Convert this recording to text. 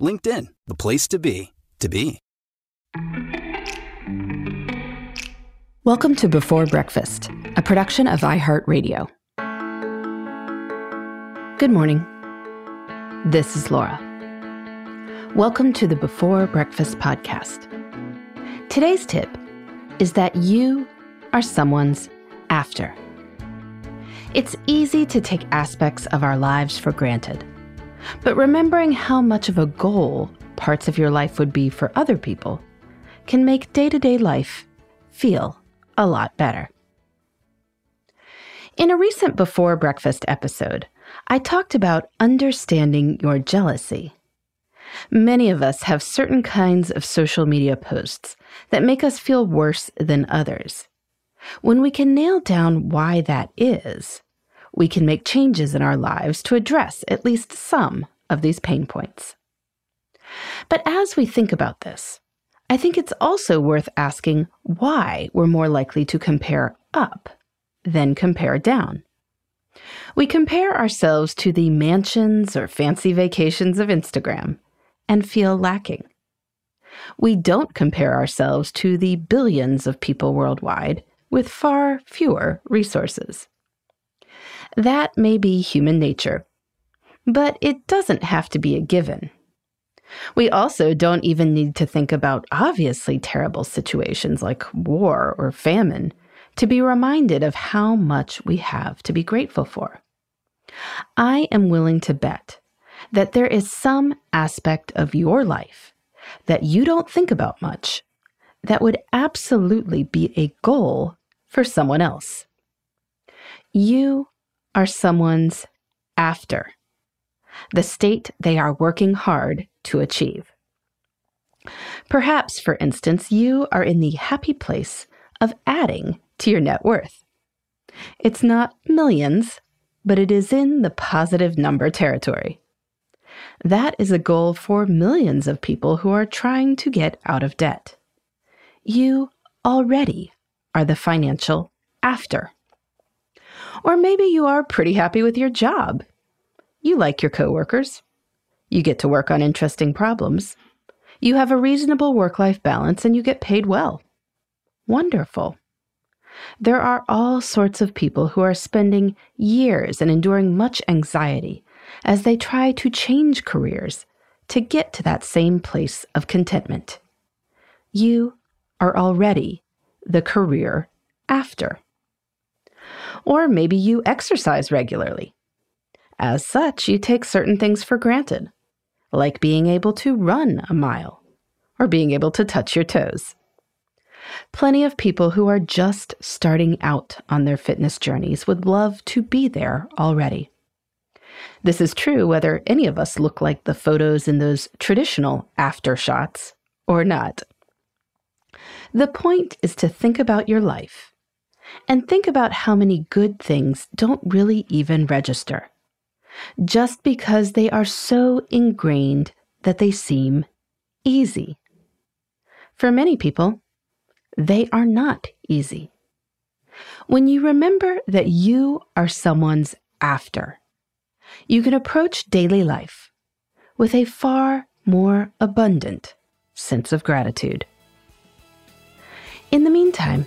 LinkedIn, the place to be, to be. Welcome to Before Breakfast, a production of iHeartRadio. Good morning. This is Laura. Welcome to the Before Breakfast podcast. Today's tip is that you are someone's after. It's easy to take aspects of our lives for granted, but remembering how much of a goal parts of your life would be for other people can make day to day life feel a lot better. In a recent Before Breakfast episode, I talked about understanding your jealousy. Many of us have certain kinds of social media posts that make us feel worse than others. When we can nail down why that is, we can make changes in our lives to address at least some of these pain points. But as we think about this, I think it's also worth asking why we're more likely to compare up than compare down. We compare ourselves to the mansions or fancy vacations of Instagram and feel lacking. We don't compare ourselves to the billions of people worldwide with far fewer resources. That may be human nature, but it doesn't have to be a given. We also don't even need to think about obviously terrible situations like war or famine to be reminded of how much we have to be grateful for. I am willing to bet that there is some aspect of your life that you don't think about much that would absolutely be a goal for someone else. You are someone's after, the state they are working hard to achieve. Perhaps, for instance, you are in the happy place of adding to your net worth. It's not millions, but it is in the positive number territory. That is a goal for millions of people who are trying to get out of debt. You already are the financial after. Or maybe you are pretty happy with your job. You like your coworkers. You get to work on interesting problems. You have a reasonable work life balance and you get paid well. Wonderful. There are all sorts of people who are spending years and enduring much anxiety as they try to change careers to get to that same place of contentment. You are already the career after. Or maybe you exercise regularly. As such, you take certain things for granted, like being able to run a mile or being able to touch your toes. Plenty of people who are just starting out on their fitness journeys would love to be there already. This is true whether any of us look like the photos in those traditional after shots or not. The point is to think about your life and think about how many good things don't really even register, just because they are so ingrained that they seem easy. For many people, they are not easy. When you remember that you are someone's after, you can approach daily life with a far more abundant sense of gratitude. In the meantime,